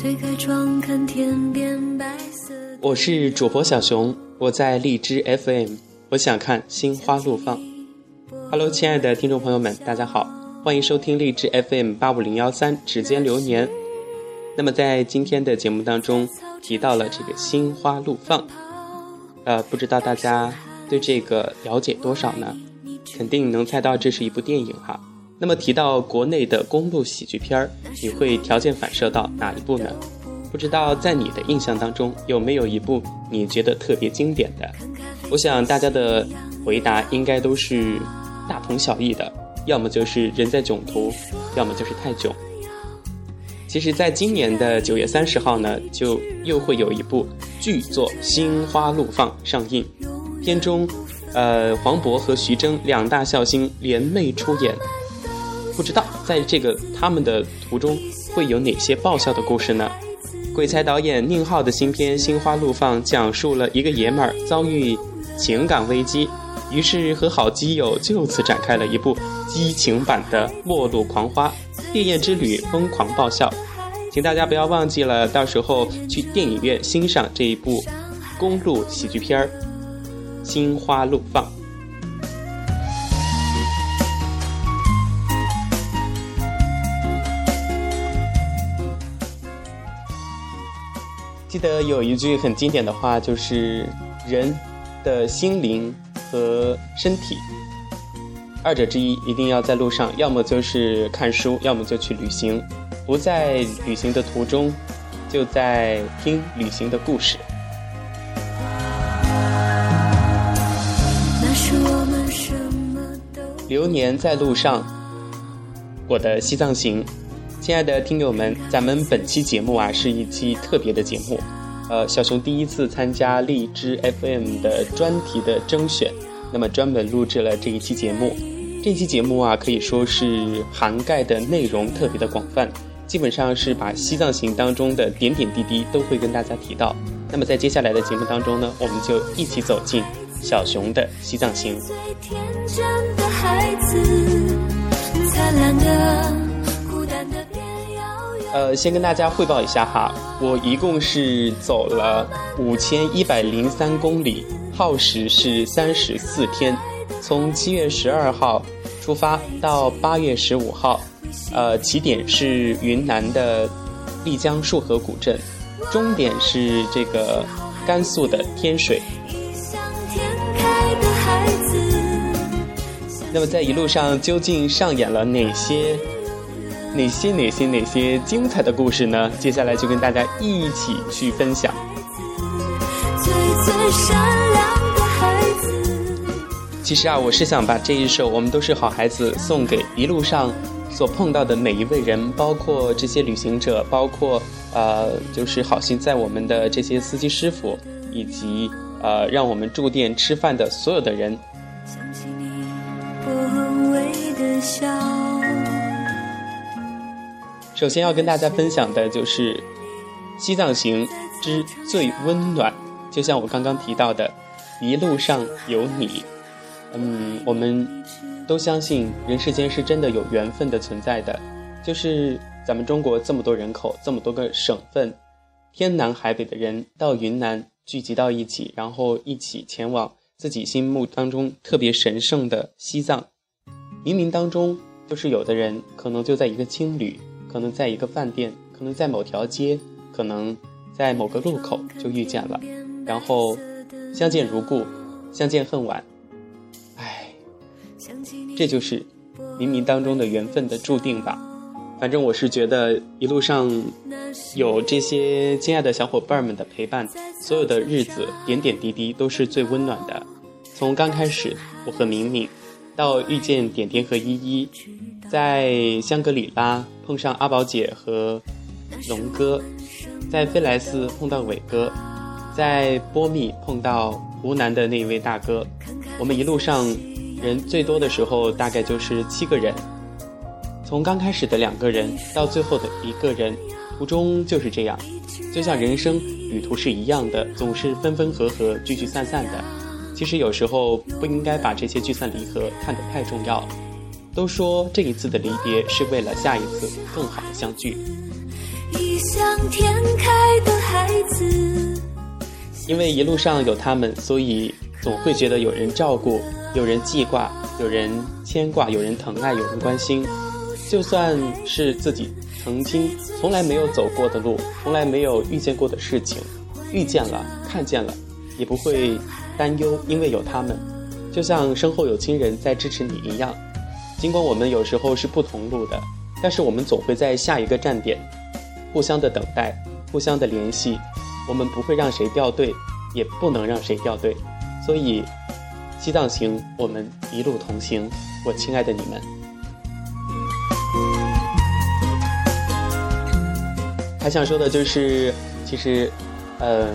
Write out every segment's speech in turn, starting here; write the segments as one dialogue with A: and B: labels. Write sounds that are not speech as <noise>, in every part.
A: 推开窗看天边白色
B: 我是主播小熊，我在荔枝 FM，我想看心花怒放。Hello，亲爱的听众朋友们，大家好，欢迎收听荔枝 FM 八五零幺三指尖流年。那么在今天的节目当中提到了这个心花怒放，呃，不知道大家对这个了解多少呢？肯定能猜到这是一部电影哈。那么提到国内的公路喜剧片儿，你会条件反射到哪一部呢？不知道在你的印象当中有没有一部你觉得特别经典的？我想大家的回答应该都是大同小异的，要么就是人在囧途，要么就是泰囧。其实，在今年的九月三十号呢，就又会有一部剧作《心花怒放》上映，片中，呃，黄渤和徐峥两大笑星联袂出演。不知道在这个他们的途中会有哪些爆笑的故事呢？鬼才导演宁浩的新片《心花怒放》讲述了一个爷们儿遭遇情感危机，于是和好基友就此展开了一部激情版的《末路狂花》。烈焰之旅，疯狂爆笑，请大家不要忘记了，到时候去电影院欣赏这一部公路喜剧片儿《心花怒放》。记得有一句很经典的话，就是人的心灵和身体。二者之一一定要在路上，要么就是看书，要么就去旅行。不在旅行的途中，就在听旅行的故事。流年在路上，我的西藏行，亲爱的听友们，咱们本期节目啊是一期特别的节目，呃，小熊第一次参加荔枝 FM 的专题的征选。那么专门录制了这一期节目，这期节目啊可以说是涵盖的内容特别的广泛，基本上是把西藏行当中的点点滴滴都会跟大家提到。那么在接下来的节目当中呢，我们就一起走进小熊的西藏行。天真的孩子。灿烂的呃，先跟大家汇报一下哈，我一共是走了五千一百零三公里。耗时是三十四天，从七月十二号出发到八月十五号，呃，起点是云南的丽江束河古镇，终点是这个甘肃的天水。那么在一路上究竟上演了哪些、哪些、哪些、哪些精彩的故事呢？接下来就跟大家一起去分享。其实啊，我是想把这一首《我们都是好孩子》送给一路上所碰到的每一位人，包括这些旅行者，包括呃，就是好心在我们的这些司机师傅，以及呃，让我们住店吃饭的所有的人。想起你微的笑首先要跟大家分享的就是西藏行之最温暖，就像我刚刚提到的，一路上有你。嗯，我们都相信人世间是真的有缘分的存在的，就是咱们中国这么多人口，这么多个省份，天南海北的人到云南聚集到一起，然后一起前往自己心目当中特别神圣的西藏。冥冥当中，就是有的人可能就在一个青旅，可能在一个饭店，可能在某条街，可能在某个路口就遇见了，然后相见如故，相见恨晚。这就是冥冥当中的缘分的注定吧。反正我是觉得一路上有这些亲爱的小伙伴们的陪伴，所有的日子点点滴滴都是最温暖的。从刚开始我和明明，到遇见点点和依依，在香格里拉碰上阿宝姐和龙哥，在飞来寺碰到伟哥，在波密碰到湖南的那一位大哥，我们一路上。人最多的时候大概就是七个人，从刚开始的两个人到最后的一个人，途中就是这样，就像人生旅途是一样的，总是分分合合、聚聚散散的。其实有时候不应该把这些聚散离合看得太重要。都说这一次的离别是为了下一次更好的相聚。
A: 异想天开的孩子。
B: 因为一路上有他们，所以总会觉得有人照顾，有人记挂，有人牵挂，有人疼爱，有人关心。就算是自己曾经从来没有走过的路，从来没有遇见过的事情，遇见了，看见了，也不会担忧，因为有他们，就像身后有亲人在支持你一样。尽管我们有时候是不同路的，但是我们总会在下一个站点，互相的等待，互相的联系。我们不会让谁掉队，也不能让谁掉队。所以，西藏行，我们一路同行。我亲爱的你们。还想说的就是，其实，嗯，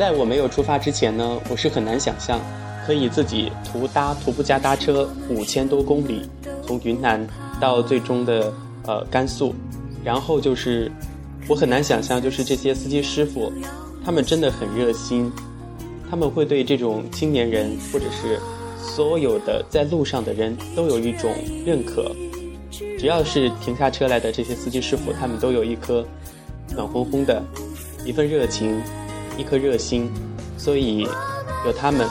B: 在我没有出发之前呢，我是很难想象可以自己徒搭徒步加搭车五千多公里，从云南到最终的呃甘肃，然后就是我很难想象，就是这些司机师傅，他们真的很热心，他们会对这种青年人或者是所有的在路上的人都有一种认可。只要是停下车来的这些司机师傅，他们都有一颗暖烘烘的一份热情，一颗热心，所以有他们，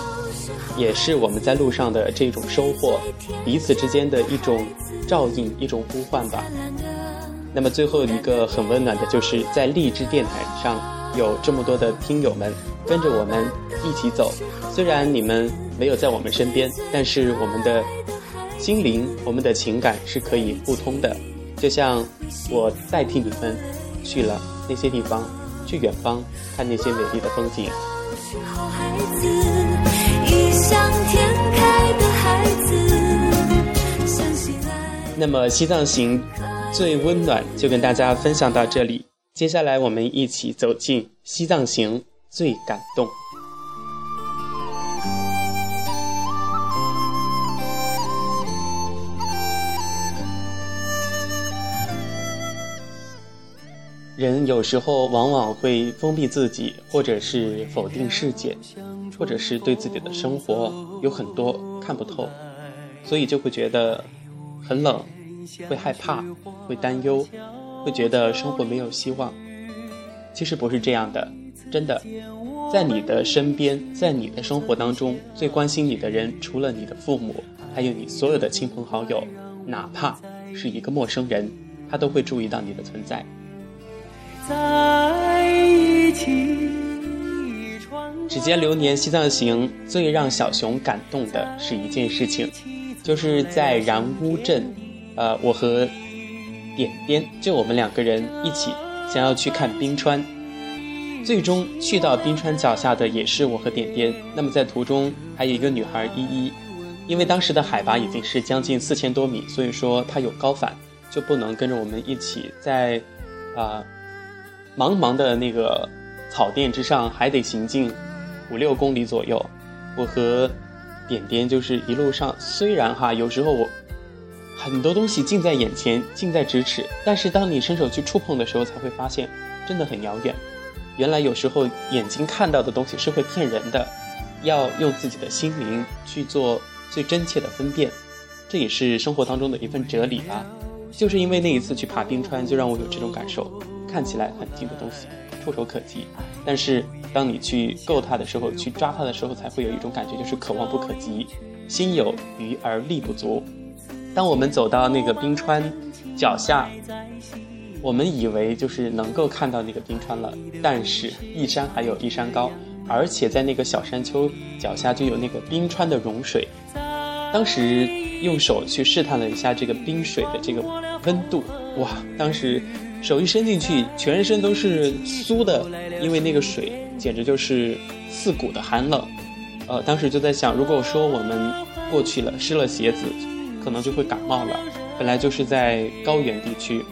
B: 也是我们在路上的这种收获，彼此之间的一种照应，一种呼唤吧。那么最后一个很温暖的，就是在励志电台上有这么多的听友们跟着我们一起走，虽然你们没有在我们身边，但是我们的。心灵，我们的情感是可以互通的，就像我代替你们去了那些地方，去远方看那些美丽的风景。那么西藏行最温暖就跟大家分享到这里，接下来我们一起走进西藏行最感动。人有时候往往会封闭自己，或者是否定世界，或者是对自己的生活有很多看不透，所以就会觉得很冷，会害怕，会担忧，会觉得生活没有希望。其实不是这样的，真的，在你的身边，在你的生活当中，最关心你的人，除了你的父母，还有你所有的亲朋好友，哪怕是一个陌生人，他都会注意到你的存在。在一起。指尖流年西藏行最让小熊感动的是一件事情，就是在然乌镇，呃，我和点点就我们两个人一起想要去看冰川，最终去到冰川脚下的也是我和点点。那么在途中还有一个女孩依依，因为当时的海拔已经是将近四千多米，所以说她有高反，就不能跟着我们一起在，啊。茫茫的那个草甸之上，还得行进五六公里左右。我和点点就是一路上，虽然哈有时候我很多东西近在眼前，近在咫尺，但是当你伸手去触碰的时候，才会发现真的很遥远。原来有时候眼睛看到的东西是会骗人的，要用自己的心灵去做最真切的分辨，这也是生活当中的一份哲理吧。就是因为那一次去爬冰川，就让我有这种感受。看起来很近的东西，触手可及，但是当你去够它的时候，去抓它的时候，才会有一种感觉，就是可望不可及，心有余而力不足。当我们走到那个冰川脚下，我们以为就是能够看到那个冰川了，但是一山还有一山高，而且在那个小山丘脚下就有那个冰川的融水。当时用手去试探了一下这个冰水的这个温度，哇，当时。手一伸进去，全身都是酥的，因为那个水简直就是刺骨的寒冷。呃，当时就在想，如果说我们过去了湿了鞋子，可能就会感冒了。本来就是在高原地区，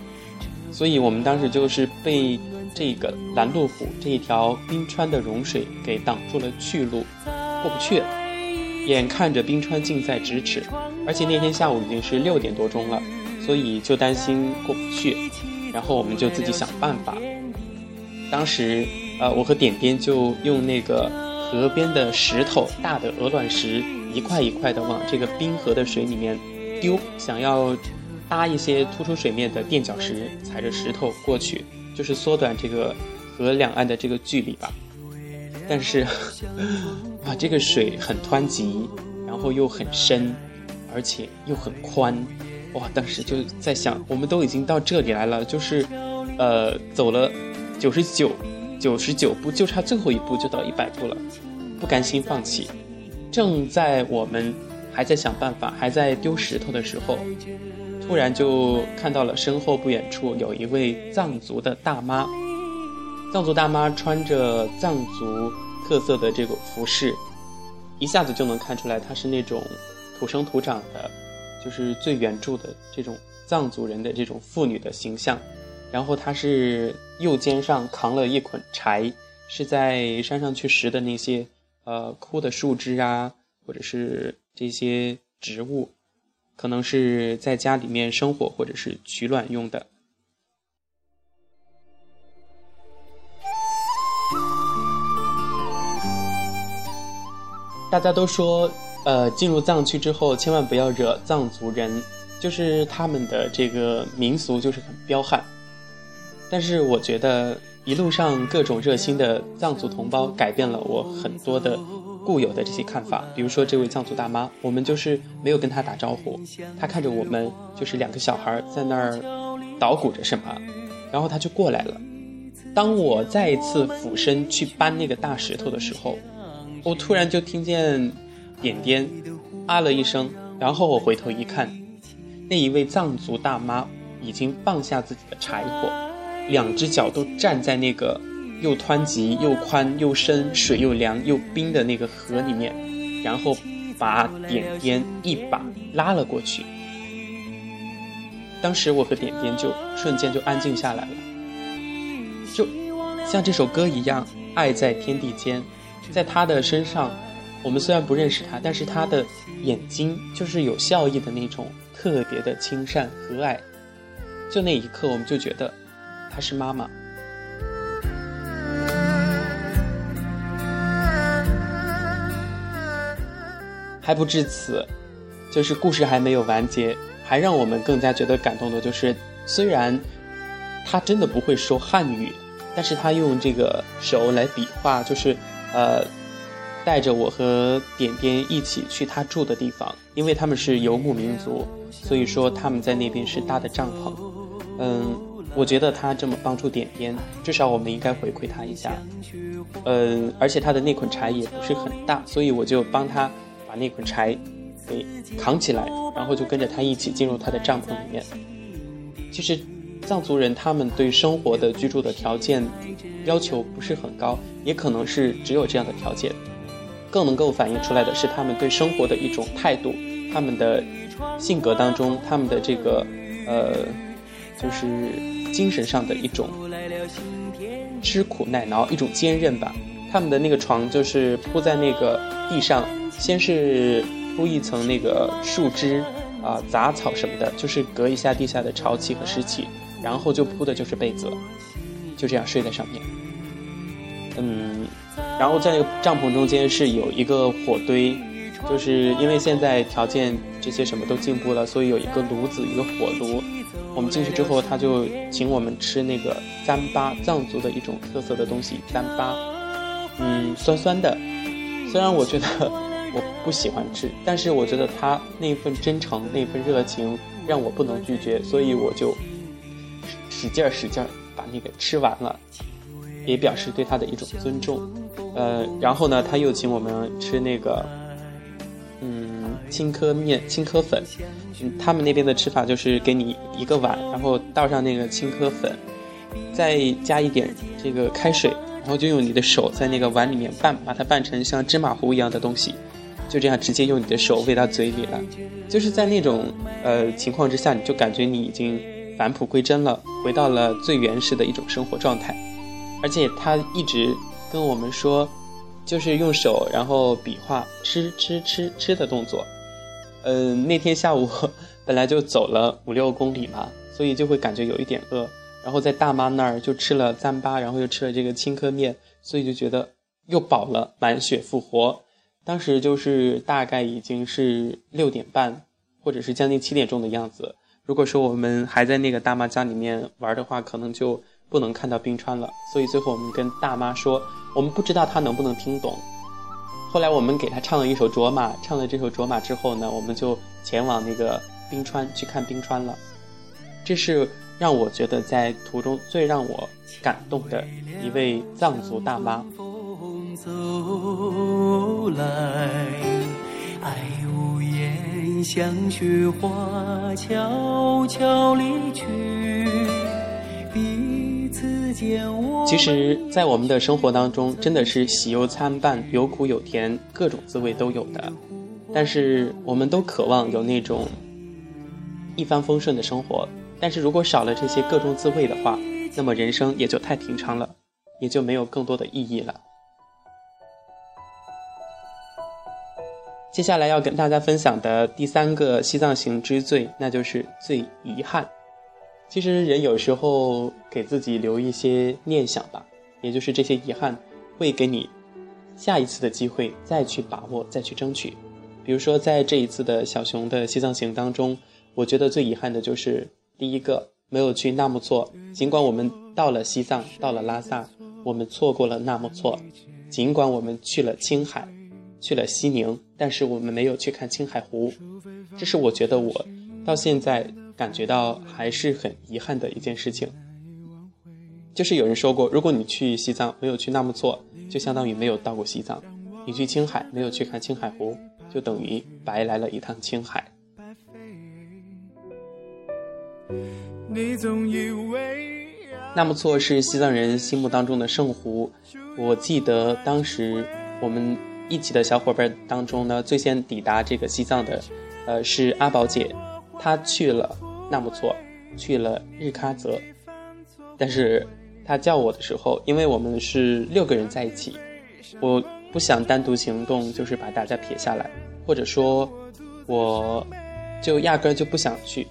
B: 所以我们当时就是被这个拦路虎这一条冰川的融水给挡住了去路，过不去。眼看着冰川近在咫尺，而且那天下午已经是六点多钟了，所以就担心过不去。然后我们就自己想办法。当时，呃，我和点点就用那个河边的石头，大的鹅卵石，一块一块的往这个冰河的水里面丢，想要搭一些突出水面的垫脚石，踩着石头过去，就是缩短这个河两岸的这个距离吧。但是，<laughs> 啊，这个水很湍急，然后又很深，而且又很宽，哇！当时就在想，我们都已经到这里来了，就是，呃，走了九十九九十九步，就差最后一步就到一百步了，不甘心放弃。正在我们还在想办法，还在丢石头的时候，突然就看到了身后不远处有一位藏族的大妈。藏族大妈穿着藏族特色的这个服饰，一下子就能看出来她是那种土生土长的，就是最原著的这种藏族人的这种妇女的形象。然后她是右肩上扛了一捆柴，是在山上去拾的那些呃枯的树枝啊，或者是这些植物，可能是在家里面生火或者是取暖用的。大家都说，呃，进入藏区之后，千万不要惹藏族人，就是他们的这个民俗就是很彪悍。但是我觉得一路上各种热心的藏族同胞改变了我很多的固有的这些看法。比如说这位藏族大妈，我们就是没有跟她打招呼，她看着我们就是两个小孩在那儿捣鼓着什么，然后她就过来了。当我再一次俯身去搬那个大石头的时候。我突然就听见点点啊了一声，然后我回头一看，那一位藏族大妈已经放下自己的柴火，两只脚都站在那个又湍急又宽又深、水又凉又冰的那个河里面，然后把点点一把拉了过去。当时我和点点就瞬间就安静下来了，就像这首歌一样，爱在天地间。在他的身上，我们虽然不认识他，但是他的眼睛就是有笑意的那种，特别的亲善和蔼。就那一刻，我们就觉得她是妈妈。还不至此，就是故事还没有完结，还让我们更加觉得感动的就是，虽然他真的不会说汉语，但是他用这个手来比划，就是。呃，带着我和点点一起去他住的地方，因为他们是游牧民族，所以说他们在那边是搭的帐篷。嗯，我觉得他这么帮助点点，至少我们应该回馈他一下。嗯，而且他的那捆柴也不是很大，所以我就帮他把那捆柴给扛起来，然后就跟着他一起进入他的帐篷里面。其实。藏族人他们对生活的居住的条件要求不是很高，也可能是只有这样的条件，更能够反映出来的是他们对生活的一种态度，他们的性格当中，他们的这个呃，就是精神上的一种吃苦耐劳，一种坚韧吧。他们的那个床就是铺在那个地上，先是铺一层那个树枝啊、杂草什么的，就是隔一下地下的潮气和湿气。然后就铺的就是被子，就这样睡在上面。嗯，然后在那个帐篷中间是有一个火堆，就是因为现在条件这些什么都进步了，所以有一个炉子，一个火炉。我们进去之后，他就请我们吃那个糌粑，藏族的一种特色的东西，糌粑。嗯，酸酸的。虽然我觉得 <laughs> 我不喜欢吃，但是我觉得他那份真诚，那份热情让我不能拒绝，所以我就。使劲儿使劲儿把那个吃完了，也表示对他的一种尊重。呃，然后呢，他又请我们吃那个，嗯，青稞面、青稞粉。嗯，他们那边的吃法就是给你一个碗，然后倒上那个青稞粉，再加一点这个开水，然后就用你的手在那个碗里面拌，把它拌成像芝麻糊一样的东西，就这样直接用你的手喂到嘴里了。就是在那种呃情况之下，你就感觉你已经。返璞归真了，回到了最原始的一种生活状态，而且他一直跟我们说，就是用手然后比划吃吃吃吃的动作。嗯，那天下午 <laughs> 本来就走了五六公里嘛，所以就会感觉有一点饿，然后在大妈那儿就吃了糌粑，然后又吃了这个青稞面，所以就觉得又饱了，满血复活。当时就是大概已经是六点半，或者是将近七点钟的样子。如果说我们还在那个大妈家里面玩的话，可能就不能看到冰川了。所以最后我们跟大妈说，我们不知道她能不能听懂。后来我们给她唱了一首《卓玛》，唱了这首《卓玛》之后呢，我们就前往那个冰川去看冰川了。这是让我觉得在途中最让我感动的一位藏族大妈。走来，爱无言，像雪花悄悄离去。其实，在我们的生活当中，真的是喜忧参半，有苦有甜，各种滋味都有的。但是，我们都渴望有那种一帆风顺的生活。但是如果少了这些各种滋味的话，那么人生也就太平常了，也就没有更多的意义了。接下来要跟大家分享的第三个西藏行之最，那就是最遗憾。其实人有时候给自己留一些念想吧，也就是这些遗憾，会给你下一次的机会再去把握，再去争取。比如说在这一次的小熊的西藏行当中，我觉得最遗憾的就是第一个没有去纳木错。尽管我们到了西藏，到了拉萨，我们错过了纳木错。尽管我们去了青海。去了西宁，但是我们没有去看青海湖，这是我觉得我到现在感觉到还是很遗憾的一件事情。就是有人说过，如果你去西藏没有去纳木错，就相当于没有到过西藏；你去青海没有去看青海湖，就等于白来了一趟青海。纳木错是西藏人心目当中的圣湖，我记得当时我们。一起的小伙伴当中呢，最先抵达这个西藏的，呃，是阿宝姐，她去了纳木错，去了日喀则，但是他叫我的时候，因为我们是六个人在一起，我不想单独行动，就是把大家撇下来，或者说，我就压根就不想去。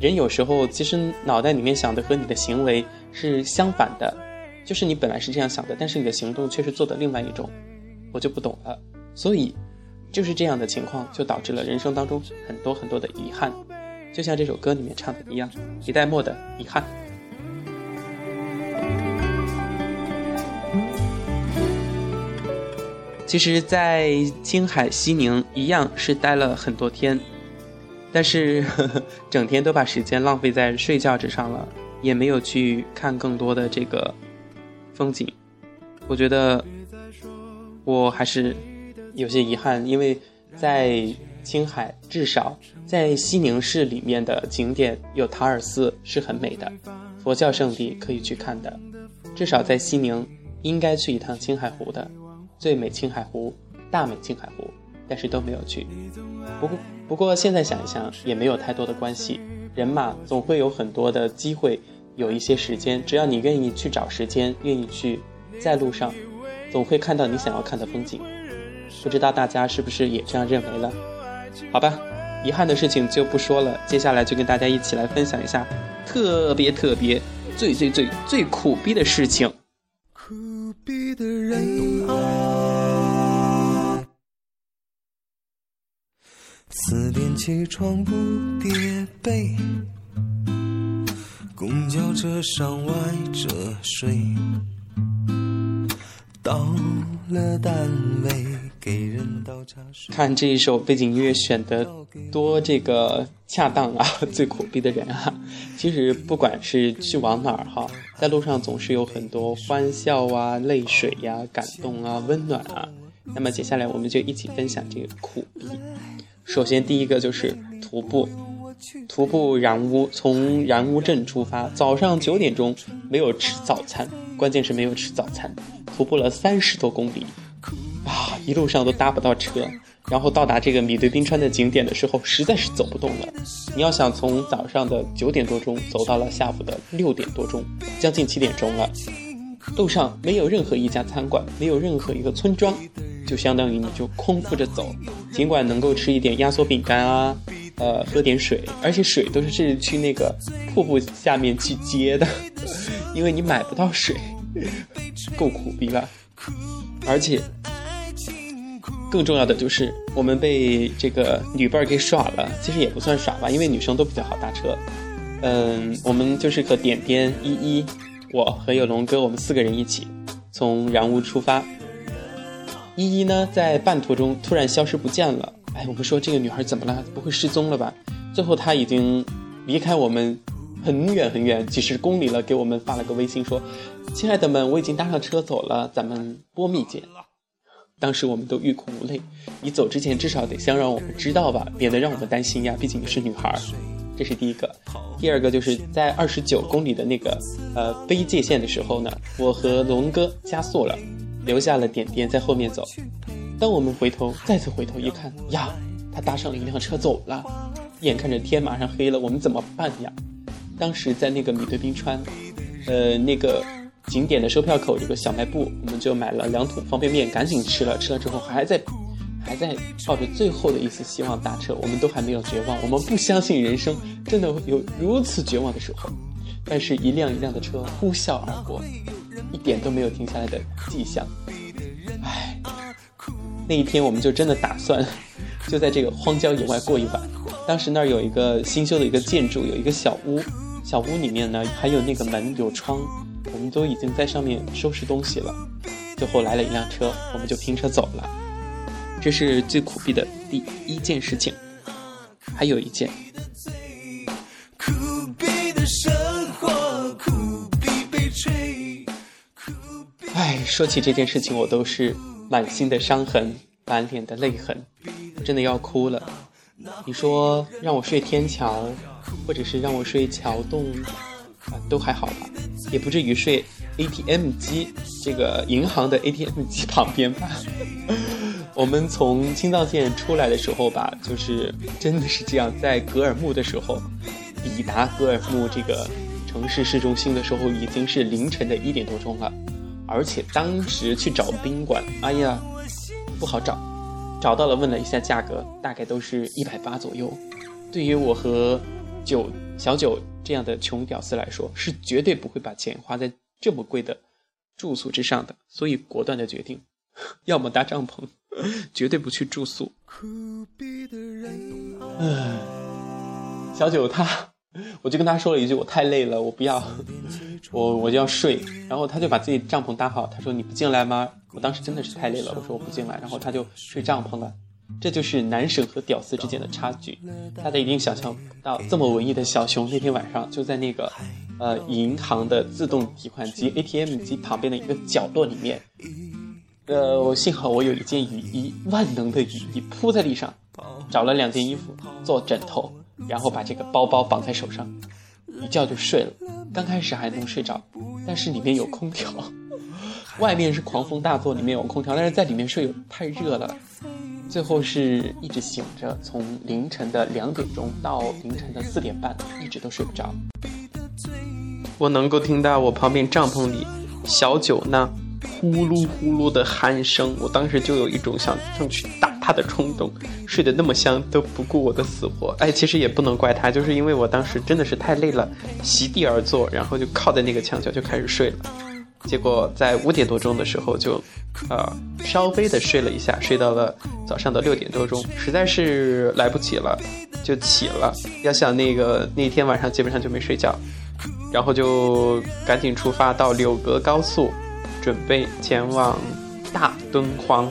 B: 人有时候其实脑袋里面想的和你的行为是相反的，就是你本来是这样想的，但是你的行动却是做的另外一种。我就不懂了，所以就是这样的情况，就导致了人生当中很多很多的遗憾，就像这首歌里面唱的一样，一代末的遗憾。其实，在青海西宁一样是待了很多天，但是呵 <laughs> 呵整天都把时间浪费在睡觉之上了，也没有去看更多的这个风景。我觉得。我还是有些遗憾，因为在青海，至少在西宁市里面的景点有塔尔寺是很美的，佛教圣地可以去看的。至少在西宁应该去一趟青海湖的，最美青海湖、大美青海湖，但是都没有去。不过不过现在想一想也没有太多的关系，人嘛总会有很多的机会，有一些时间，只要你愿意去找时间，愿意去在路上。总会看到你想要看的风景，不知道大家是不是也这样认为了？好吧，遗憾的事情就不说了，接下来就跟大家一起来分享一下特别特别、最最最最苦逼的事情。苦逼的人啊，四点起床不叠被，公交车上歪着睡。到了单位，看这一首背景音乐选的多这个恰当啊！<laughs> 最苦逼的人啊，其实不管是去往哪儿哈，在路上总是有很多欢笑啊、泪水呀、感动啊、温暖啊。那么接下来我们就一起分享这个苦逼。首先第一个就是徒步。徒步然乌，从然乌镇出发，早上九点钟没有吃早餐，关键是没有吃早餐，徒步了三十多公里，啊，一路上都搭不到车，然后到达这个米堆冰川的景点的时候，实在是走不动了。你要想从早上的九点多钟走到了下午的六点多钟，将近七点钟了，路上没有任何一家餐馆，没有任何一个村庄，就相当于你就空腹着走，尽管能够吃一点压缩饼干啊。呃，喝点水，而且水都是去那个瀑布下面去接的，<laughs> 因为你买不到水，够苦逼了。而且更重要的就是我们被这个女伴儿给耍了，其实也不算耍吧，因为女生都比较好搭车。嗯，我们就是和点点、依依、我和有龙哥，我们四个人一起从然屋出发。依依呢，在半途中突然消失不见了。哎，我们说这个女孩怎么了？不会失踪了吧？最后她已经离开我们很远很远，几十公里了，给我们发了个微信说：“亲爱的们，我已经搭上车走了，咱们波密见。”当时我们都欲哭无泪。你走之前至少得先让我们知道吧，免得让我们担心呀。毕竟你是女孩，这是第一个。第二个就是在二十九公里的那个呃非界限的时候呢，我和龙哥加速了，留下了点点在后面走。当我们回头再次回头一看，呀，他搭上了一辆车走了。眼看着天马上黑了，我们怎么办呀？当时在那个米堆冰川，呃那个。景点的售票口有个小卖部，我们就买了两桶方便面，赶紧吃了。吃了之后还在，还在抱着最后的一丝希望打车。我们都还没有绝望，我们不相信人生真的有如此绝望的时候。但是，一辆一辆的车呼啸而过，一点都没有停下来的迹象。唉，那一天我们就真的打算就在这个荒郊野外过一晚。当时那儿有一个新修的一个建筑，有一个小屋，小屋里面呢还有那个门有窗。我们都已经在上面收拾东西了，最后来了一辆车，我们就拼车走了。这是最苦逼的第一件事情，还有一件。哎，说起这件事情，我都是满心的伤痕，满脸的泪痕，我真的要哭了。你说让我睡天桥，或者是让我睡桥洞？啊，都还好吧，也不至于睡 ATM 机这个银行的 ATM 机旁边吧。<laughs> 我们从青藏线出来的时候吧，就是真的是这样，在格尔木的时候，抵达格尔木这个城市市中心的时候，已经是凌晨的一点多钟了，而且当时去找宾馆，哎呀，不好找，找到了问了一下价格，大概都是一百八左右。对于我和九小九。这样的穷屌丝来说，是绝对不会把钱花在这么贵的住宿之上的，所以果断的决定，<laughs> 要么搭帐篷，<laughs> 绝对不去住宿。唉，小九他，我就跟他说了一句，我太累了，我不要，<laughs> 我我就要睡。然后他就把自己帐篷搭好，他说你不进来吗？我当时真的是太累了，我说我不进来，然后他就睡帐篷了。这就是男神和屌丝之间的差距，大家一定想象不到，这么文艺的小熊那天晚上就在那个，呃，银行的自动提款机 ATM 机旁边的一个角落里面，呃，我幸好我有一件雨衣，万能的雨衣铺在地上，找了两件衣服做枕头，然后把这个包包绑在手上，一觉就睡了。刚开始还能睡着，但是里面有空调，<laughs> 外面是狂风大作，里面有空调，但是在里面睡太热了。最后是一直醒着，从凌晨的两点钟到凌晨的四点半，一直都睡不着。我能够听到我旁边帐篷里小九那呼噜呼噜的鼾声，我当时就有一种想上去打他的冲动。睡得那么香，都不顾我的死活。哎，其实也不能怪他，就是因为我当时真的是太累了，席地而坐，然后就靠在那个墙角就开始睡了。结果在五点多钟的时候就，呃，稍微的睡了一下，睡到了早上的六点多钟，实在是来不及了，就起了。要想那个那天晚上基本上就没睡觉，然后就赶紧出发到柳格高速，准备前往大敦煌。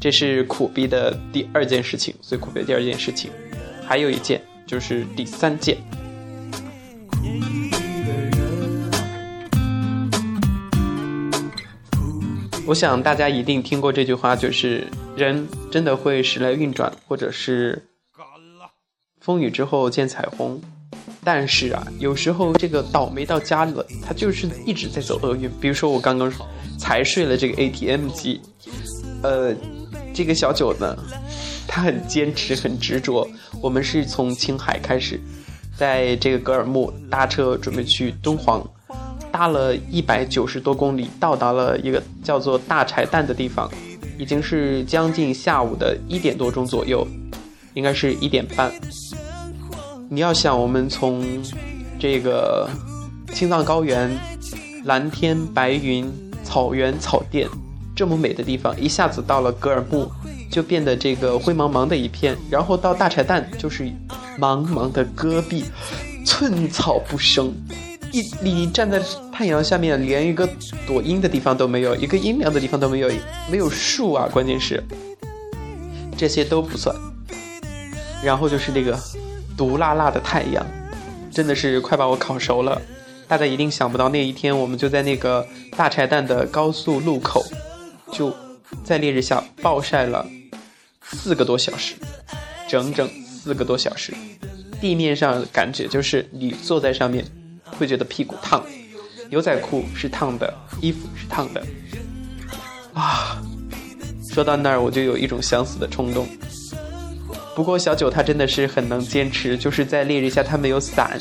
B: 这是苦逼的第二件事情，最苦逼的第二件事情，还有一件就是第三件。我想大家一定听过这句话，就是人真的会时来运转，或者是风雨之后见彩虹。但是啊，有时候这个倒霉到家了，他就是一直在走厄运。比如说我刚刚才睡了这个 ATM 机，呃，这个小九呢，他很坚持，很执着。我们是从青海开始，在这个格尔木搭车准备去敦煌。搭了一百九十多公里，到达了一个叫做大柴旦的地方，已经是将近下午的一点多钟左右，应该是一点半。你要想，我们从这个青藏高原，蓝天白云、草原草甸这么美的地方，一下子到了格尔木，就变得这个灰茫茫的一片，然后到大柴旦就是茫茫的戈壁，寸草不生。一你站在太阳下面，连一个躲阴的地方都没有，一个阴凉的地方都没有，没有树啊！关键是这些都不算，然后就是那个毒辣辣的太阳，真的是快把我烤熟了。大家一定想不到，那一天我们就在那个大柴旦的高速路口，就在烈日下暴晒了四个多小时，整整四个多小时。地面上感觉就是你坐在上面。会觉得屁股烫，牛仔裤是烫的，衣服是烫的，啊！说到那儿我就有一种想死的冲动。不过小九他真的是很能坚持，就是在烈日下他没有伞，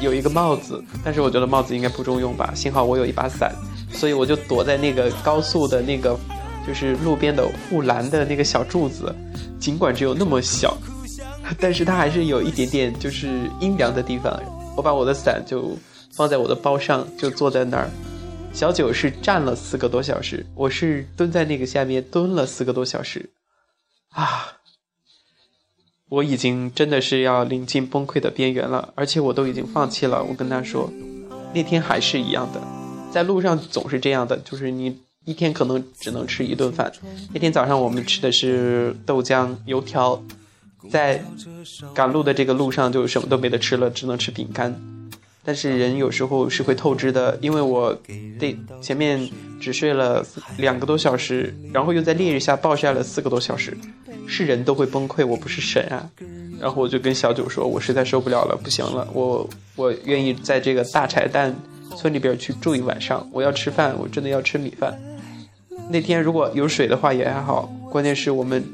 B: 有一个帽子，但是我觉得帽子应该不中用吧。幸好我有一把伞，所以我就躲在那个高速的那个，就是路边的护栏的那个小柱子，尽管只有那么小，<laughs> 但是它还是有一点点就是阴凉的地方。我把我的伞就放在我的包上，就坐在那儿。小九是站了四个多小时，我是蹲在那个下面蹲了四个多小时，啊！我已经真的是要临近崩溃的边缘了，而且我都已经放弃了。我跟他说，那天还是一样的，在路上总是这样的，就是你一天可能只能吃一顿饭。那天早上我们吃的是豆浆油条。在赶路的这个路上，就什么都没得吃了，只能吃饼干。但是人有时候是会透支的，因为我得前面只睡了两个多小时，然后又在烈日下暴晒了四个多小时，是人都会崩溃，我不是神啊。然后我就跟小九说，我实在受不了了，不行了，我我愿意在这个大柴旦村里边去住一晚上，我要吃饭，我真的要吃米饭。那天如果有水的话也还好，关键是我们。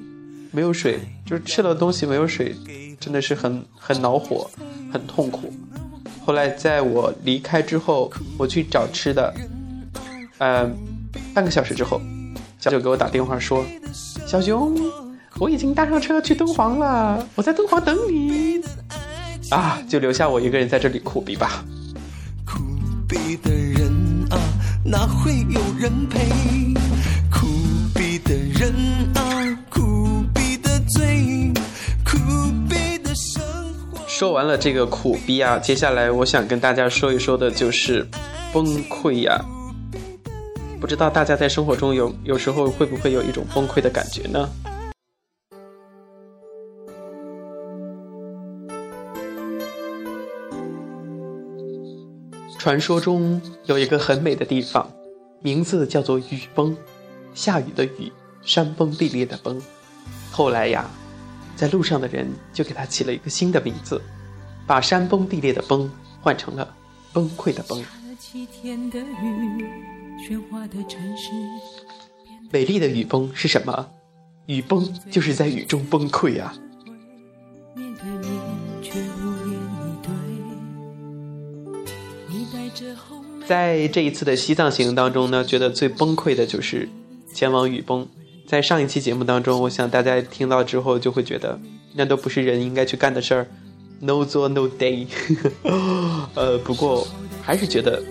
B: 没有水，就是吃了东西没有水，真的是很很恼火，很痛苦。后来在我离开之后，我去找吃的，嗯，半个小时之后，小九给我打电话说：“小熊，我已经搭上车去敦煌了，我在敦煌等你。”啊，就留下我一个人在这里苦逼吧。苦逼的人啊，哪会有人陪？苦逼的人说完了这个苦逼啊，接下来我想跟大家说一说的就是崩溃呀。不知道大家在生活中有有时候会不会有一种崩溃的感觉呢？传说中有一个很美的地方，名字叫做雨崩，下雨的雨，山崩地裂的崩。后来呀。在路上的人就给他起了一个新的名字，把山崩地裂的崩换成了崩溃的崩。美丽的雨崩是什么？雨崩就是在雨中崩溃啊！在这一次的西藏行当中呢，觉得最崩溃的就是前往雨崩。在上一期节目当中，我想大家听到之后就会觉得，那都不是人应该去干的事儿，no 做 no day。<laughs> 呃，不过还是觉得，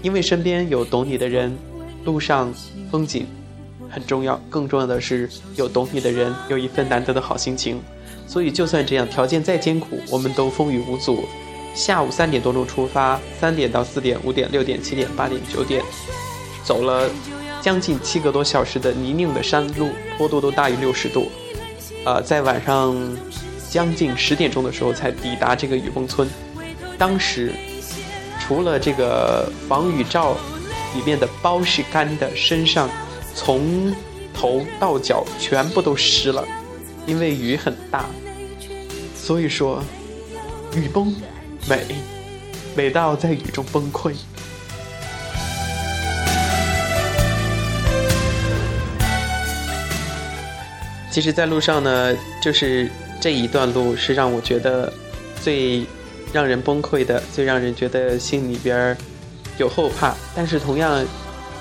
B: 因为身边有懂你的人，路上风景很重要，更重要的是有懂你的人，有一份难得的好心情。所以就算这样条件再艰苦，我们都风雨无阻。下午三点多钟出发，三点到四点、五点、六点、七点、八点、九点，走了。将近七个多小时的泥泞的山路，坡度都大于六十度，呃，在晚上将近十点钟的时候才抵达这个雨崩村。当时除了这个防雨罩里面的包是干的，身上从头到脚全部都湿了，因为雨很大。所以说，雨崩美，美到在雨中崩溃。其实，在路上呢，就是这一段路是让我觉得最让人崩溃的，最让人觉得心里边有后怕，但是同样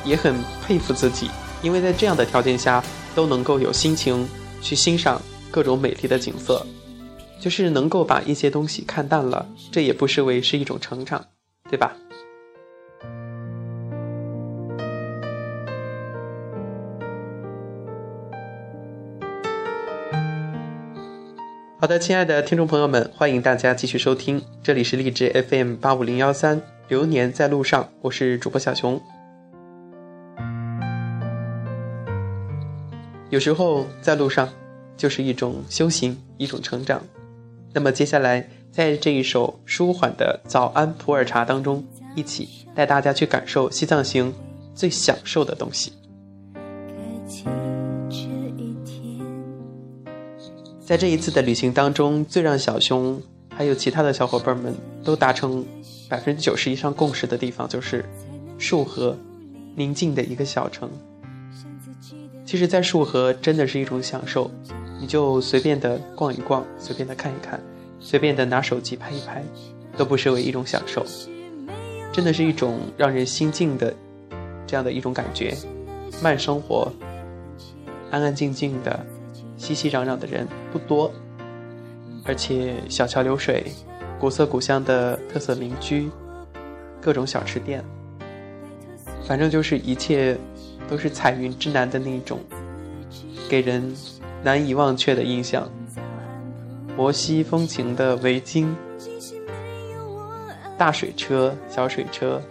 B: 也很佩服自己，因为在这样的条件下都能够有心情去欣赏各种美丽的景色，就是能够把一些东西看淡了，这也不失为是一种成长，对吧？好的，亲爱的听众朋友们，欢迎大家继续收听，这里是励志 FM 八五零幺三，流年在路上，我是主播小熊。有时候在路上，就是一种修行，一种成长。那么接下来，在这一首舒缓的早安普洱茶当中，一起带大家去感受西藏行最享受的东西。在这一次的旅行当中，最让小熊还有其他的小伙伴们都达成百分之九十以上共识的地方，就是束河，宁静的一个小城。其实，在束河真的是一种享受，你就随便的逛一逛，随便的看一看，随便的拿手机拍一拍，都不失为一种享受。真的是一种让人心静的这样的一种感觉，慢生活，安安静静的。熙熙攘攘的人不多，而且小桥流水、古色古香的特色民居、各种小吃店，反正就是一切都是彩云之南的那种，给人难以忘却的印象。摩西风情的围巾、大水车、小水车、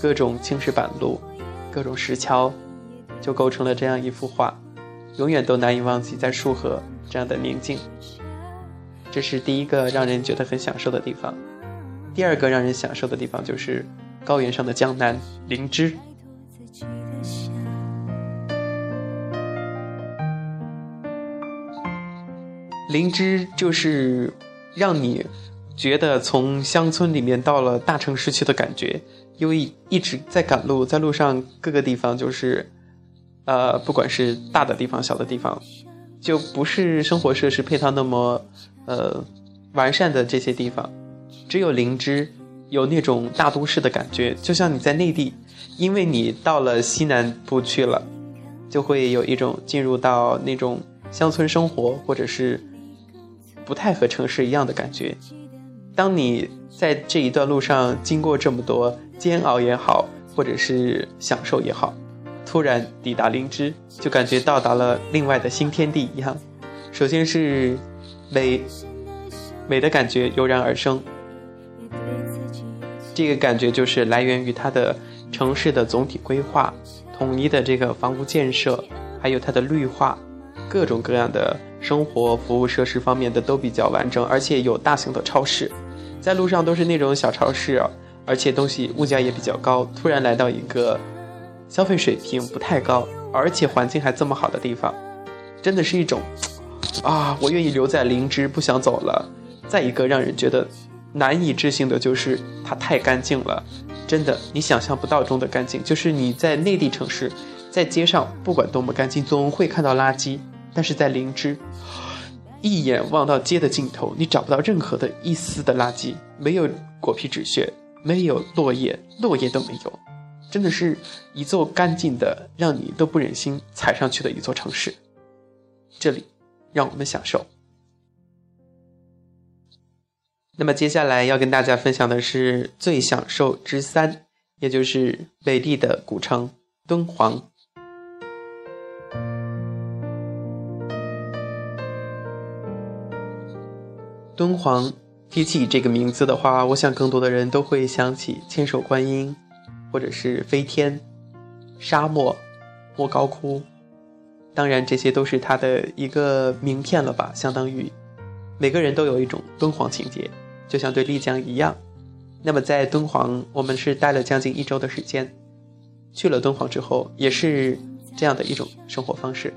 B: 各种青石板路、各种石桥，就构成了这样一幅画。永远都难以忘记在束河这样的宁静，这是第一个让人觉得很享受的地方。第二个让人享受的地方就是高原上的江南灵芝。灵芝就是让你觉得从乡村里面到了大城市去的感觉，因为一直在赶路，在路上各个地方就是。呃，不管是大的地方、小的地方，就不是生活设施配套那么呃完善的这些地方，只有灵芝有那种大都市的感觉，就像你在内地，因为你到了西南部去了，就会有一种进入到那种乡村生活，或者是不太和城市一样的感觉。当你在这一段路上经过这么多煎熬也好，或者是享受也好。突然抵达灵芝，就感觉到达了另外的新天地一样。首先是美，美的感觉油然而生。这个感觉就是来源于它的城市的总体规划、统一的这个房屋建设，还有它的绿化，各种各样的生活服务设施方面的都比较完整，而且有大型的超市，在路上都是那种小超市，而且东西物价也比较高。突然来到一个。消费水平不太高，而且环境还这么好的地方，真的是一种，<tsk> 啊，我愿意留在灵芝，不想走了。再一个让人觉得难以置信的就是它太干净了，真的你想象不到中的干净。就是你在内地城市，在街上不管多么干净，总会看到垃圾，但是在灵芝，<sniffs> 一眼望到街的尽头，你找不到任何的一丝的垃圾，没有果皮纸屑，没有落叶，落叶都没有。真的是一座干净的，让你都不忍心踩上去的一座城市。这里，让我们享受。那么接下来要跟大家分享的是最享受之三，也就是美丽的古城敦煌。敦煌提起这个名字的话，我想更多的人都会想起千手观音。或者是飞天、沙漠、莫高窟，当然这些都是它的一个名片了吧？相当于每个人都有一种敦煌情节，就像对丽江一样。那么在敦煌，我们是待了将近一周的时间。去了敦煌之后，也是这样的一种生活方式，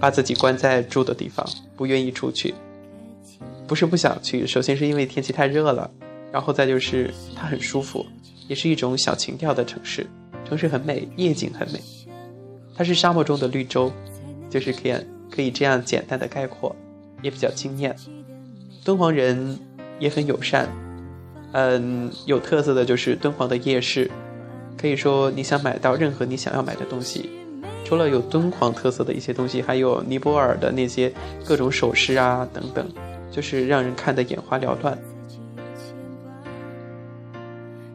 B: 把自己关在住的地方，不愿意出去。不是不想去，首先是因为天气太热了，然后再就是它很舒服。也是一种小情调的城市，城市很美，夜景很美。它是沙漠中的绿洲，就是可以可以这样简单的概括，也比较惊艳。敦煌人也很友善，嗯，有特色的就是敦煌的夜市，可以说你想买到任何你想要买的东西，除了有敦煌特色的一些东西，还有尼泊尔的那些各种首饰啊等等，就是让人看得眼花缭乱。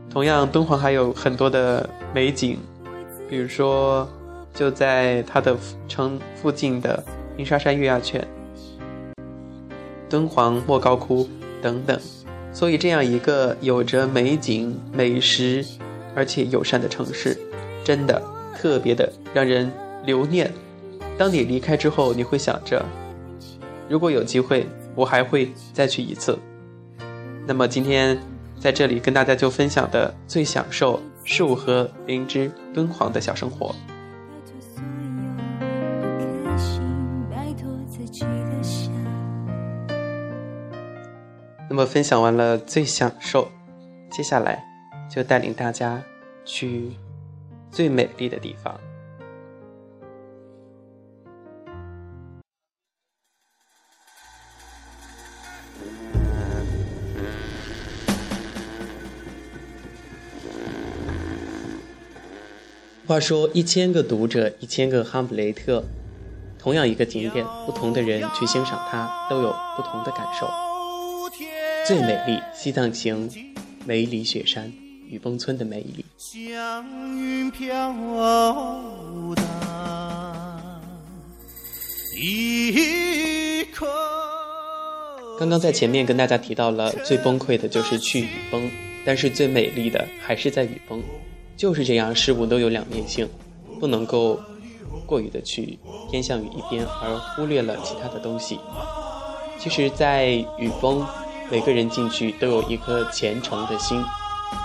B: 同样，敦煌还有很多的美景，比如说，就在它的城附近的鸣沙山月牙泉，敦煌莫高窟等等。所以，这样一个有着美景、美食，而且友善的城市，真的特别的让人留念。当你离开之后，你会想着，如果有机会，我还会再去一次。那么今天在这里跟大家就分享的最享受树和灵芝敦煌的小生活。那么分享完了最享受，接下来就带领大家去最美丽的地方。话说，一千个读者，一千个哈姆雷特，同样一个景点，不同的人去欣赏它，都有不同的感受。最美丽西藏行，梅里雪山雨崩村的美丽。刚刚在前面跟大家提到了，最崩溃的就是去雨崩，但是最美丽的还是在雨崩。就是这样，事物都有两面性，不能够过于的去偏向于一边，而忽略了其他的东西。其实，在雨崩。每个人进去都有一颗虔诚的心，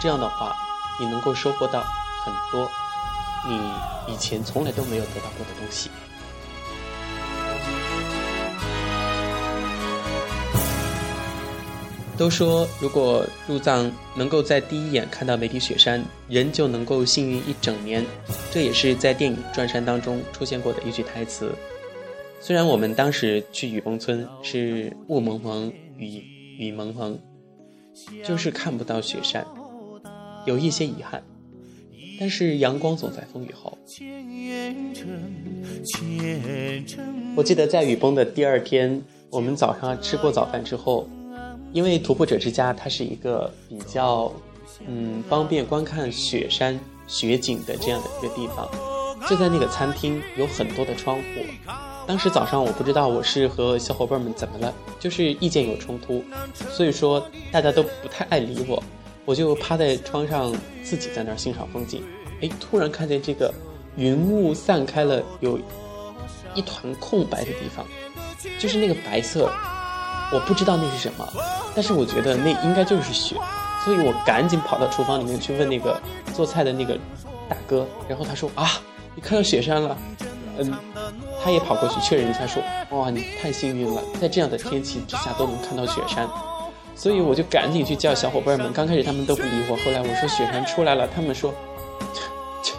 B: 这样的话，你能够收获到很多你以前从来都没有得到过的东西。都说，如果入藏能够在第一眼看到梅里雪山，人就能够幸运一整年。这也是在电影《转山》当中出现过的一句台词。虽然我们当时去雨崩村是雾蒙蒙雨。雨蒙蒙，就是看不到雪山，有一些遗憾。但是阳光总在风雨后。我记得在雨崩的第二天，我们早上吃过早饭之后，因为徒步者之家它是一个比较嗯方便观看雪山雪景的这样的一个地方，就在那个餐厅有很多的窗户。当时早上我不知道我是和小伙伴们怎么了，就是意见有冲突，所以说大家都不太爱理我，我就趴在窗上自己在那儿欣赏风景。哎，突然看见这个云雾散开了，有一团空白的地方，就是那个白色，我不知道那是什么，但是我觉得那应该就是雪，所以我赶紧跑到厨房里面去问那个做菜的那个大哥，然后他说啊，你看到雪山了。嗯，他也跑过去确认一下，说：“哇，你太幸运了，在这样的天气之下都能看到雪山。”所以我就赶紧去叫小伙伴们。刚开始他们都不理我，后来我说雪山出来了，他们说：“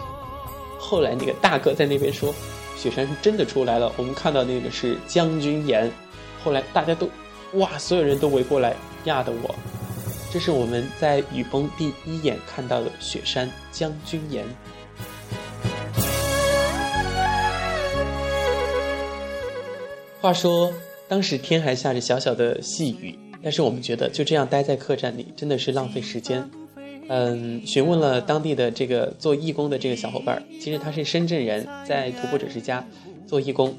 B: <laughs> 后来那个大哥在那边说，雪山是真的出来了，我们看到那个是将军岩。”后来大家都，哇，所有人都围过来压的我。这是我们在雨崩第一眼看到的雪山将军岩。话说，当时天还下着小小的细雨，但是我们觉得就这样待在客栈里真的是浪费时间。嗯，询问了当地的这个做义工的这个小伙伴，其实他是深圳人，在徒步者之家做义工，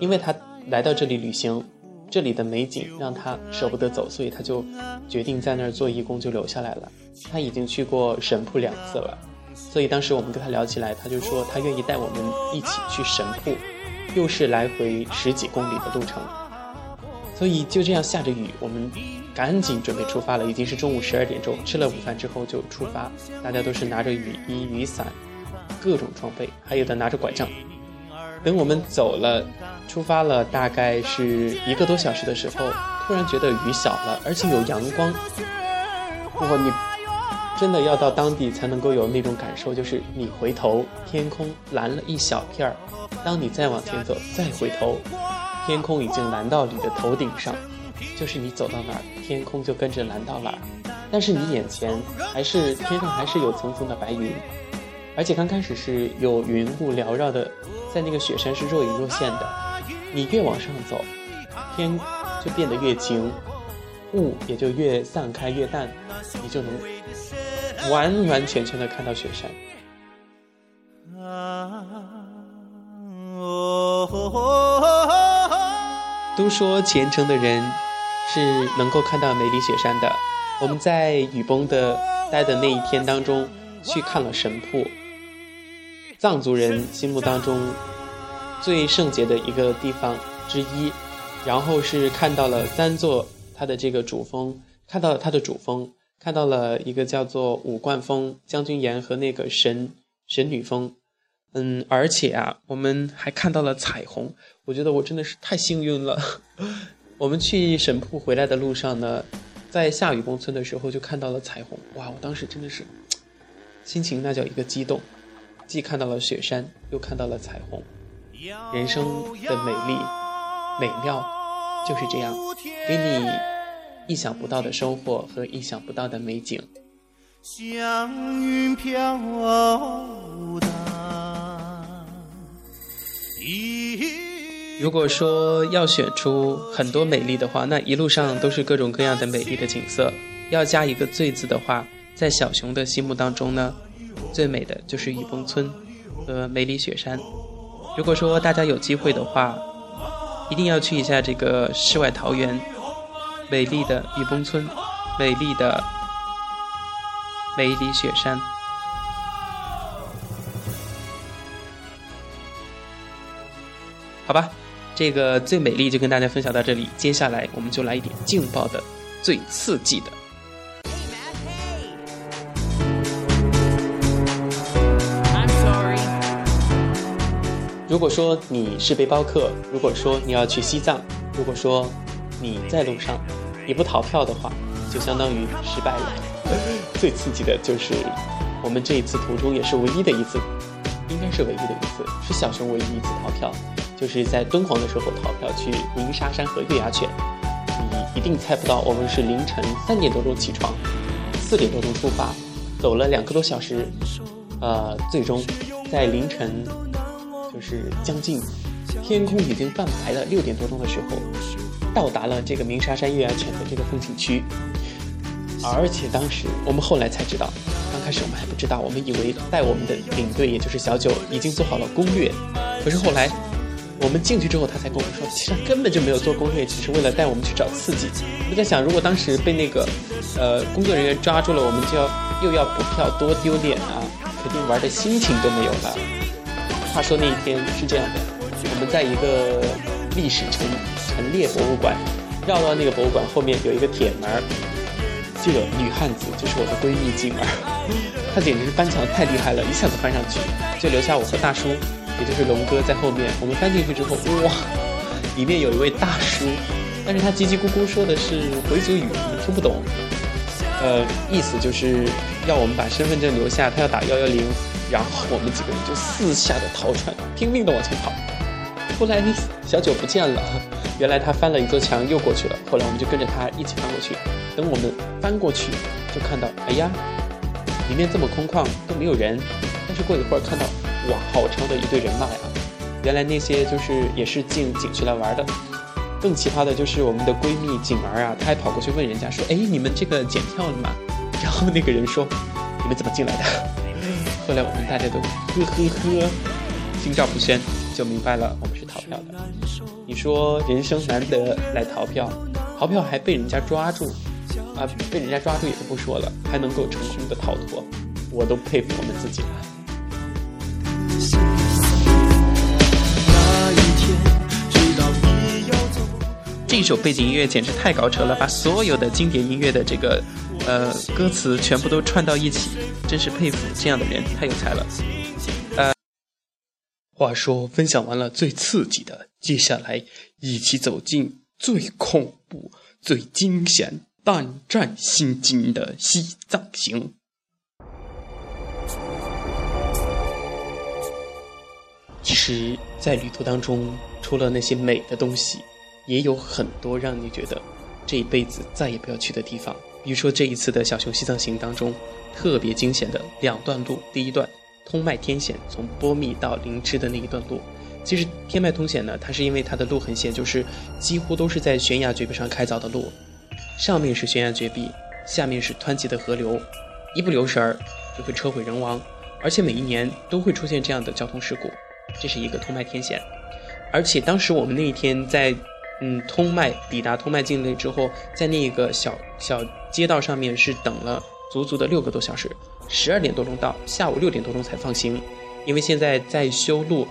B: 因为他来到这里旅行，这里的美景让他舍不得走，所以他就决定在那儿做义工，就留下来了。他已经去过神瀑两次了，所以当时我们跟他聊起来，他就说他愿意带我们一起去神瀑。又是来回十几公里的路程，所以就这样下着雨，我们赶紧准备出发了。已经是中午十二点钟，吃了午饭之后就出发。大家都是拿着雨衣、雨伞，各种装备，还有的拿着拐杖。等我们走了，出发了，大概是一个多小时的时候，突然觉得雨小了，而且有阳光。哇，你真的要到当地才能够有那种感受，就是你回头，天空蓝了一小片儿。当你再往前走，再回头，天空已经蓝到你的头顶上，就是你走到哪儿，天空就跟着蓝到哪儿。但是你眼前还是天上还是有层层的白云，而且刚开始是有云雾缭绕的，在那个雪山是若隐若现的。你越往上走，天就变得越晴，雾也就越散开越淡，你就能完完全全的看到雪山。都说虔诚的人是能够看到梅里雪山的。我们在雨崩的待的那一天当中，去看了神瀑，藏族人心目当中最圣洁的一个地方之一。然后是看到了三座它的这个主峰，看到了它的主峰，看到了一个叫做五冠峰、将军岩和那个神神女峰。嗯，而且啊，我们还看到了彩虹。我觉得我真的是太幸运了。<laughs> 我们去神瀑回来的路上呢，在下雨崩村的时候就看到了彩虹。哇，我当时真的是心情那叫一个激动，既看到了雪山，又看到了彩虹。人生的美丽、美妙就是这样，给你意想不到的收获和意想不到的美景。像云飘荡。如果说要选出很多美丽的话，那一路上都是各种各样的美丽的景色。要加一个“最”字的话，在小熊的心目当中呢，最美的就是雨崩村和梅里雪山。如果说大家有机会的话，一定要去一下这个世外桃源，美丽的雨崩村，美丽的梅里雪山。好吧，这个最美丽就跟大家分享到这里。接下来我们就来一点劲爆的、最刺激的。如果说你是背包客，如果说你要去西藏，如果说你在路上你不逃票的话，就相当于失败了。<laughs> 最刺激的就是我们这一次途中也是唯一的一次，应该是唯一的一次，是小熊唯一一次逃票。就是在敦煌的时候逃票去鸣沙山和月牙泉，你一定猜不到，我们是凌晨三点多钟起床，四点多钟出发，走了两个多小时，呃，最终在凌晨就是将近天空已经泛白了六点多钟的时候，到达了这个鸣沙山月牙泉的这个风景区，而且当时我们后来才知道，刚开始我们还不知道，我们以为带我们的领队也就是小九已经做好了攻略，可是后来。我们进去之后，他才跟我们说，其实根本就没有做攻略，只是为了带我们去找刺激。我在想，如果当时被那个，呃，工作人员抓住了，我们就要又要补票，多丢脸啊！肯定玩的心情都没有了。话说那一天是这样的，我们在一个历史陈陈列博物馆，绕到那个博物馆后面有一个铁门这个女汉子就是我的闺蜜静儿，<laughs> 她简直是翻墙太厉害了，一下子翻上去，就留下我和大叔。也就是龙哥在后面，我们翻进去之后，哇，里面有一位大叔，但是他叽叽咕咕说的是回族语，我们听不懂。呃，意思就是要我们把身份证留下，他要打幺幺零，然后我们几个人就四下的逃窜，拼命的往前跑。后来小九不见了，原来他翻了一座墙又过去了。后来我们就跟着他一起翻过去。等我们翻过去，就看到，哎呀，里面这么空旷，都没有人。但是过一会儿看到。哇，好长的一队人马呀！原来那些就是也是进景区来玩的。更奇葩的就是我们的闺蜜景儿啊，她还跑过去问人家说：“哎，你们这个检票了吗？”然后那个人说：“你们怎么进来的？”后来我们大家都呵呵呵，心照不宣，就明白了我们是逃票的。你说人生难得来逃票，逃票还被人家抓住，啊，被人家抓住也就不说了，还能够成功的逃脱，我都佩服我们自己了。这首背景音乐简直太高超了，把所有的经典音乐的这个呃歌词全部都串到一起，真是佩服这样的人，太有才了。呃，话说分享完了最刺激的，接下来一起走进最恐怖、最惊险、胆战心惊的西藏行。其实，在旅途当中，除了那些美的东西，也有很多让你觉得这一辈子再也不要去的地方。比如说这一次的小熊西藏行当中，特别惊险的两段路。第一段通麦天险，从波密到林芝的那一段路。其实天麦通险呢，它是因为它的路很险，就是几乎都是在悬崖绝壁上开凿的路，上面是悬崖绝壁，下面是湍急的河流，一不留神儿就会车毁人亡，而且每一年都会出现这样的交通事故。这是一个通麦天险，而且当时我们那一天在嗯通麦抵达通麦境内之后，在那个小小街道上面是等了足足的六个多小时，十二点多钟到，下午六点多钟才放行，因为现在在修路。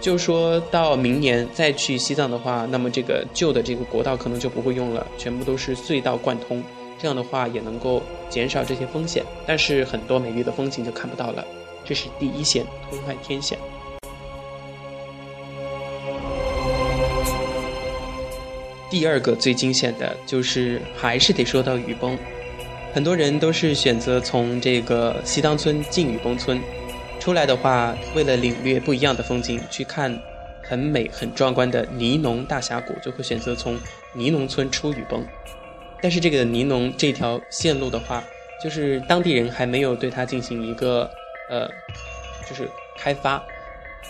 B: 就说到明年再去西藏的话，那么这个旧的这个国道可能就不会用了，全部都是隧道贯通，这样的话也能够减少这些风险，但是很多美丽的风景就看不到了。这是第一线通麦天险。第二个最惊险的就是还是得说到雨崩，很多人都是选择从这个西当村进雨崩村。出来的话，为了领略不一样的风景，去看很美很壮观的尼农大峡谷，就会选择从尼农村出雨崩。但是这个尼农这条线路的话，就是当地人还没有对它进行一个呃，就是开发。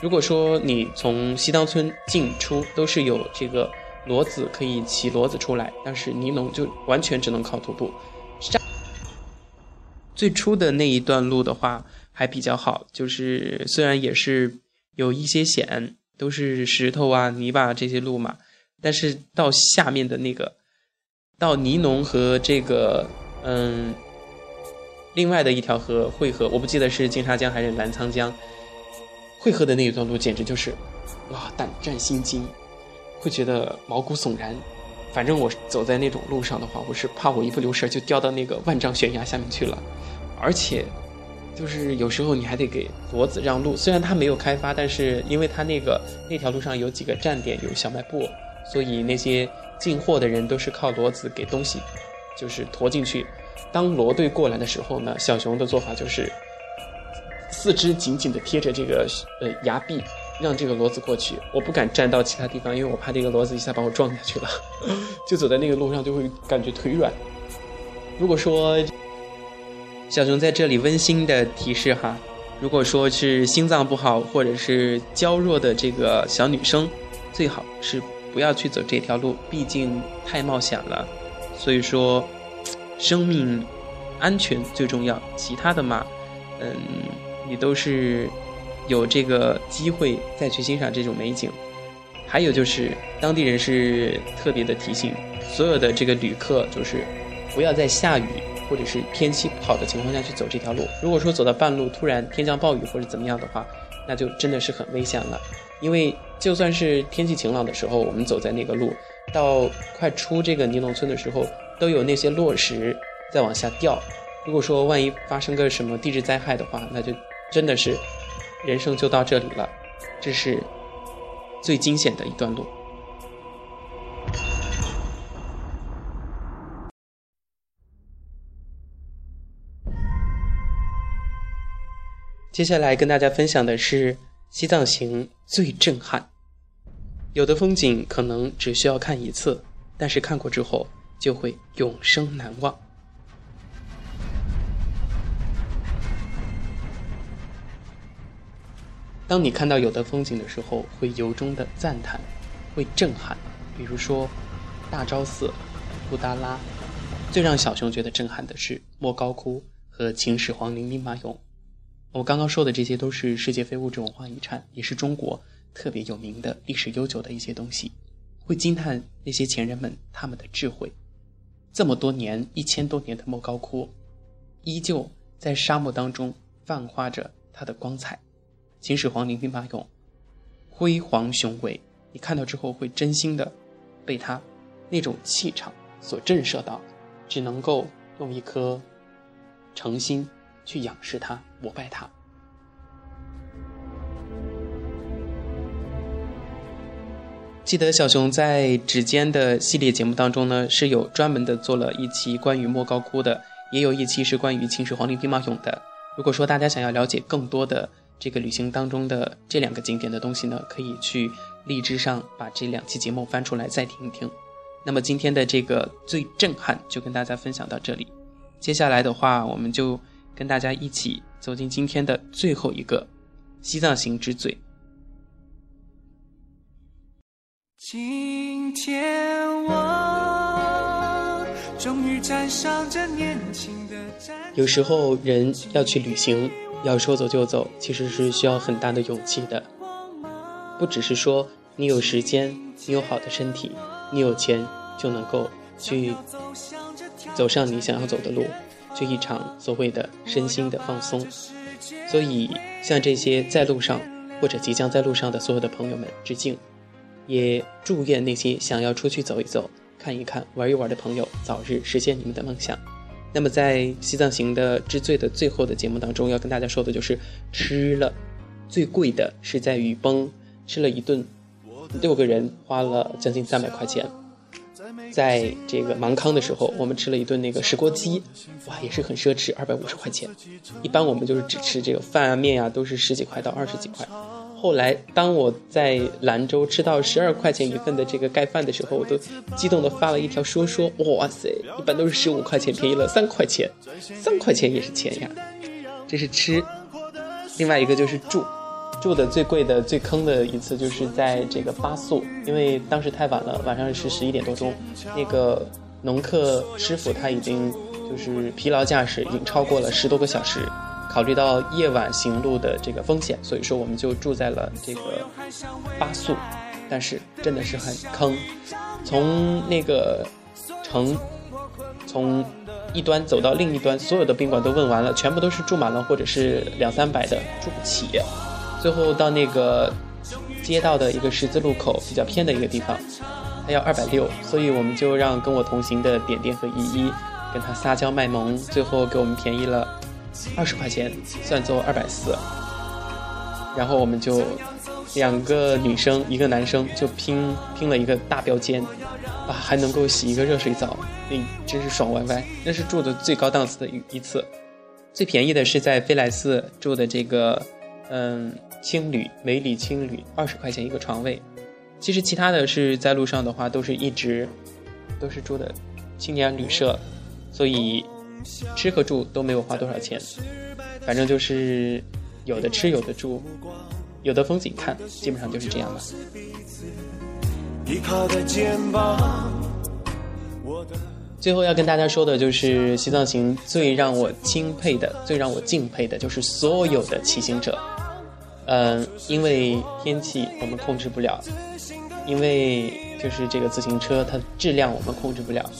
B: 如果说你从西当村进出都是有这个骡子可以骑骡子出来，但是尼龙就完全只能靠徒步。上最初的那一段路的话。还比较好，就是虽然也是有一些险，都是石头啊、泥巴这些路嘛，但是到下面的那个，到尼龙和这个嗯，另外的一条河汇合，我不记得是金沙江还是澜沧江，汇合的那一段路简直就是哇，胆战心惊，会觉得毛骨悚然。反正我走在那种路上的话，我是怕我一不留神就掉到那个万丈悬崖下面去了，而且。就是有时候你还得给骡子让路，虽然它没有开发，但是因为它那个那条路上有几个站点有小卖部，所以那些进货的人都是靠骡子给东西，就是驮进去。当骡队过来的时候呢，小熊的做法就是四肢紧紧的贴着这个呃崖壁，让这个骡子过去。我不敢站到其他地方，因为我怕这个骡子一下把我撞下去了，<laughs> 就走在那个路上就会感觉腿软。如果说。小熊在这里温馨的提示哈，如果说是心脏不好或者是娇弱的这个小女生，最好是不要去走这条路，毕竟太冒险了。所以说，生命安全最重要，其他的嘛，嗯，你都是有这个机会再去欣赏这种美景。还有就是当地人是特别的提醒所有的这个旅客，就是不要在下雨。或者是天气不好的情况下去走这条路，如果说走到半路突然天降暴雨或者怎么样的话，那就真的是很危险了。因为就算是天气晴朗的时候，我们走在那个路，到快出这个尼龙村的时候，都有那些落石在往下掉。如果说万一发生个什么地质灾害的话，那就真的是人生就到这里了。这是最惊险的一段路。接下来跟大家分享的是西藏行最震撼。有的风景可能只需要看一次，但是看过之后就会永生难忘。当你看到有的风景的时候，会由衷的赞叹，会震撼。比如说大昭寺、布达拉，最让小熊觉得震撼的是莫高窟和秦始皇陵兵马俑。我刚刚说的这些都是世界非物质文化遗产，也是中国特别有名的历史悠久的一些东西，会惊叹那些前人们他们的智慧。这么多年，一千多年的莫高窟，依旧在沙漠当中泛化着它的光彩。秦始皇陵兵马俑，辉煌雄伟，你看到之后会真心的被它那种气场所震慑到，只能够用一颗诚心。去仰视他，膜拜他。记得小熊在指尖的系列节目当中呢，是有专门的做了一期关于莫高窟的，也有一期是关于秦始皇陵兵马俑的。如果说大家想要了解更多的这个旅行当中的这两个景点的东西呢，可以去荔枝上把这两期节目翻出来再听一听。那么今天的这个最震撼就跟大家分享到这里，接下来的话我们就。跟大家一起走进今天的最后一个西藏行之最。今天我终于站上这年轻的有时候人要去旅行，要说走就走，其实是需要很大的勇气的。不只是说你有时间，你有好的身体，你有钱，就能够去走上你想要走的路，去一场所谓的身心的放松。所以，向这些在路上或者即将在路上的所有的朋友们致敬，也祝愿那些想要出去走一走、看一看、玩一玩的朋友早日实现你们的梦想。那么，在西藏行的之最的最后的节目当中，要跟大家说的就是吃了最贵的是在雨崩吃了一顿。六个人花了将近三百块钱，在这个芒康的时候，我们吃了一顿那个石锅鸡，哇，也是很奢侈，二百五十块钱。一般我们就是只吃这个饭啊面啊，都是十几块到二十几块。后来当我在兰州吃到十二块钱一份的这个盖饭的时候，我都激动的发了一条说说，哇塞，一般都是十五块钱，便宜了三块钱，三块钱也是钱呀。这是吃，另外一个就是住。住的最贵的、最坑的一次，就是在这个巴素，因为当时太晚了，晚上是十一点多钟，那个农客师傅他已经就是疲劳驾驶，已经超过了十多个小时。考虑到夜晚行路的这个风险，所以说我们就住在了这个巴宿，但是真的是很坑，从那个城从一端走到另一端，所有的宾馆都问完了，全部都是住满了或者是两三百的，住不起。最后到那个街道的一个十字路口，比较偏的一个地方，他要二百六，所以我们就让跟我同行的点点和依依跟他撒娇卖萌，最后给我们便宜了二十块钱，算作二百四。然后我们就两个女生一个男生就拼拼了一个大标间，啊，还能够洗一个热水澡，那真是爽歪歪。那是住的最高档次的一一次，最便宜的是在飞来寺住的这个，嗯。青旅美里青旅二十块钱一个床位，其实其他的是在路上的话都是一直都是住的青年旅社，所以吃和住都没有花多少钱，反正就是有的吃有的住，有的风景看，基本上就是这样的。最后要跟大家说的就是西藏行最让我钦佩的、最让我敬佩的，就是所有的骑行者。嗯，因为天气我们控制不了，因为就是这个自行车它的质量我们控制不了，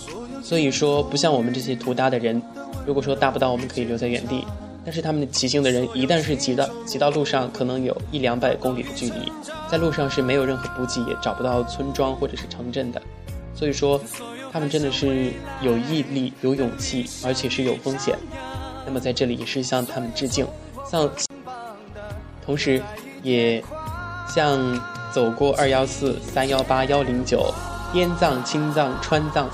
B: 所以说不像我们这些图搭的人，如果说搭不到，我们可以留在原地。但是他们骑行的人一旦是骑到骑到路上，可能有一两百公里的距离，在路上是没有任何补给，也找不到村庄或者是城镇的，所以说他们真的是有毅力、有勇气，而且是有风险。那么在这里也是向他们致敬，向。同时，也向走过二幺四、三幺八、幺零九、滇藏、青藏、川藏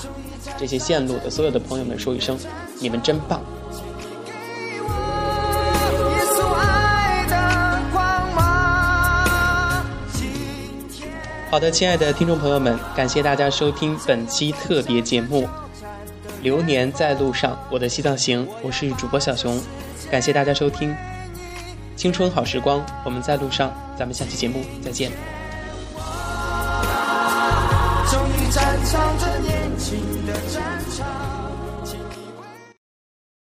B: 这些线路的所有的朋友们说一声：你们真棒！好的，亲爱的听众朋友们，感谢大家收听本期特别节目《流年在路上》，我的西藏行，我是主播小熊，感谢大家收听。青春好时光，我们在路上，咱们下期节目再见。终于站上这年轻的战场。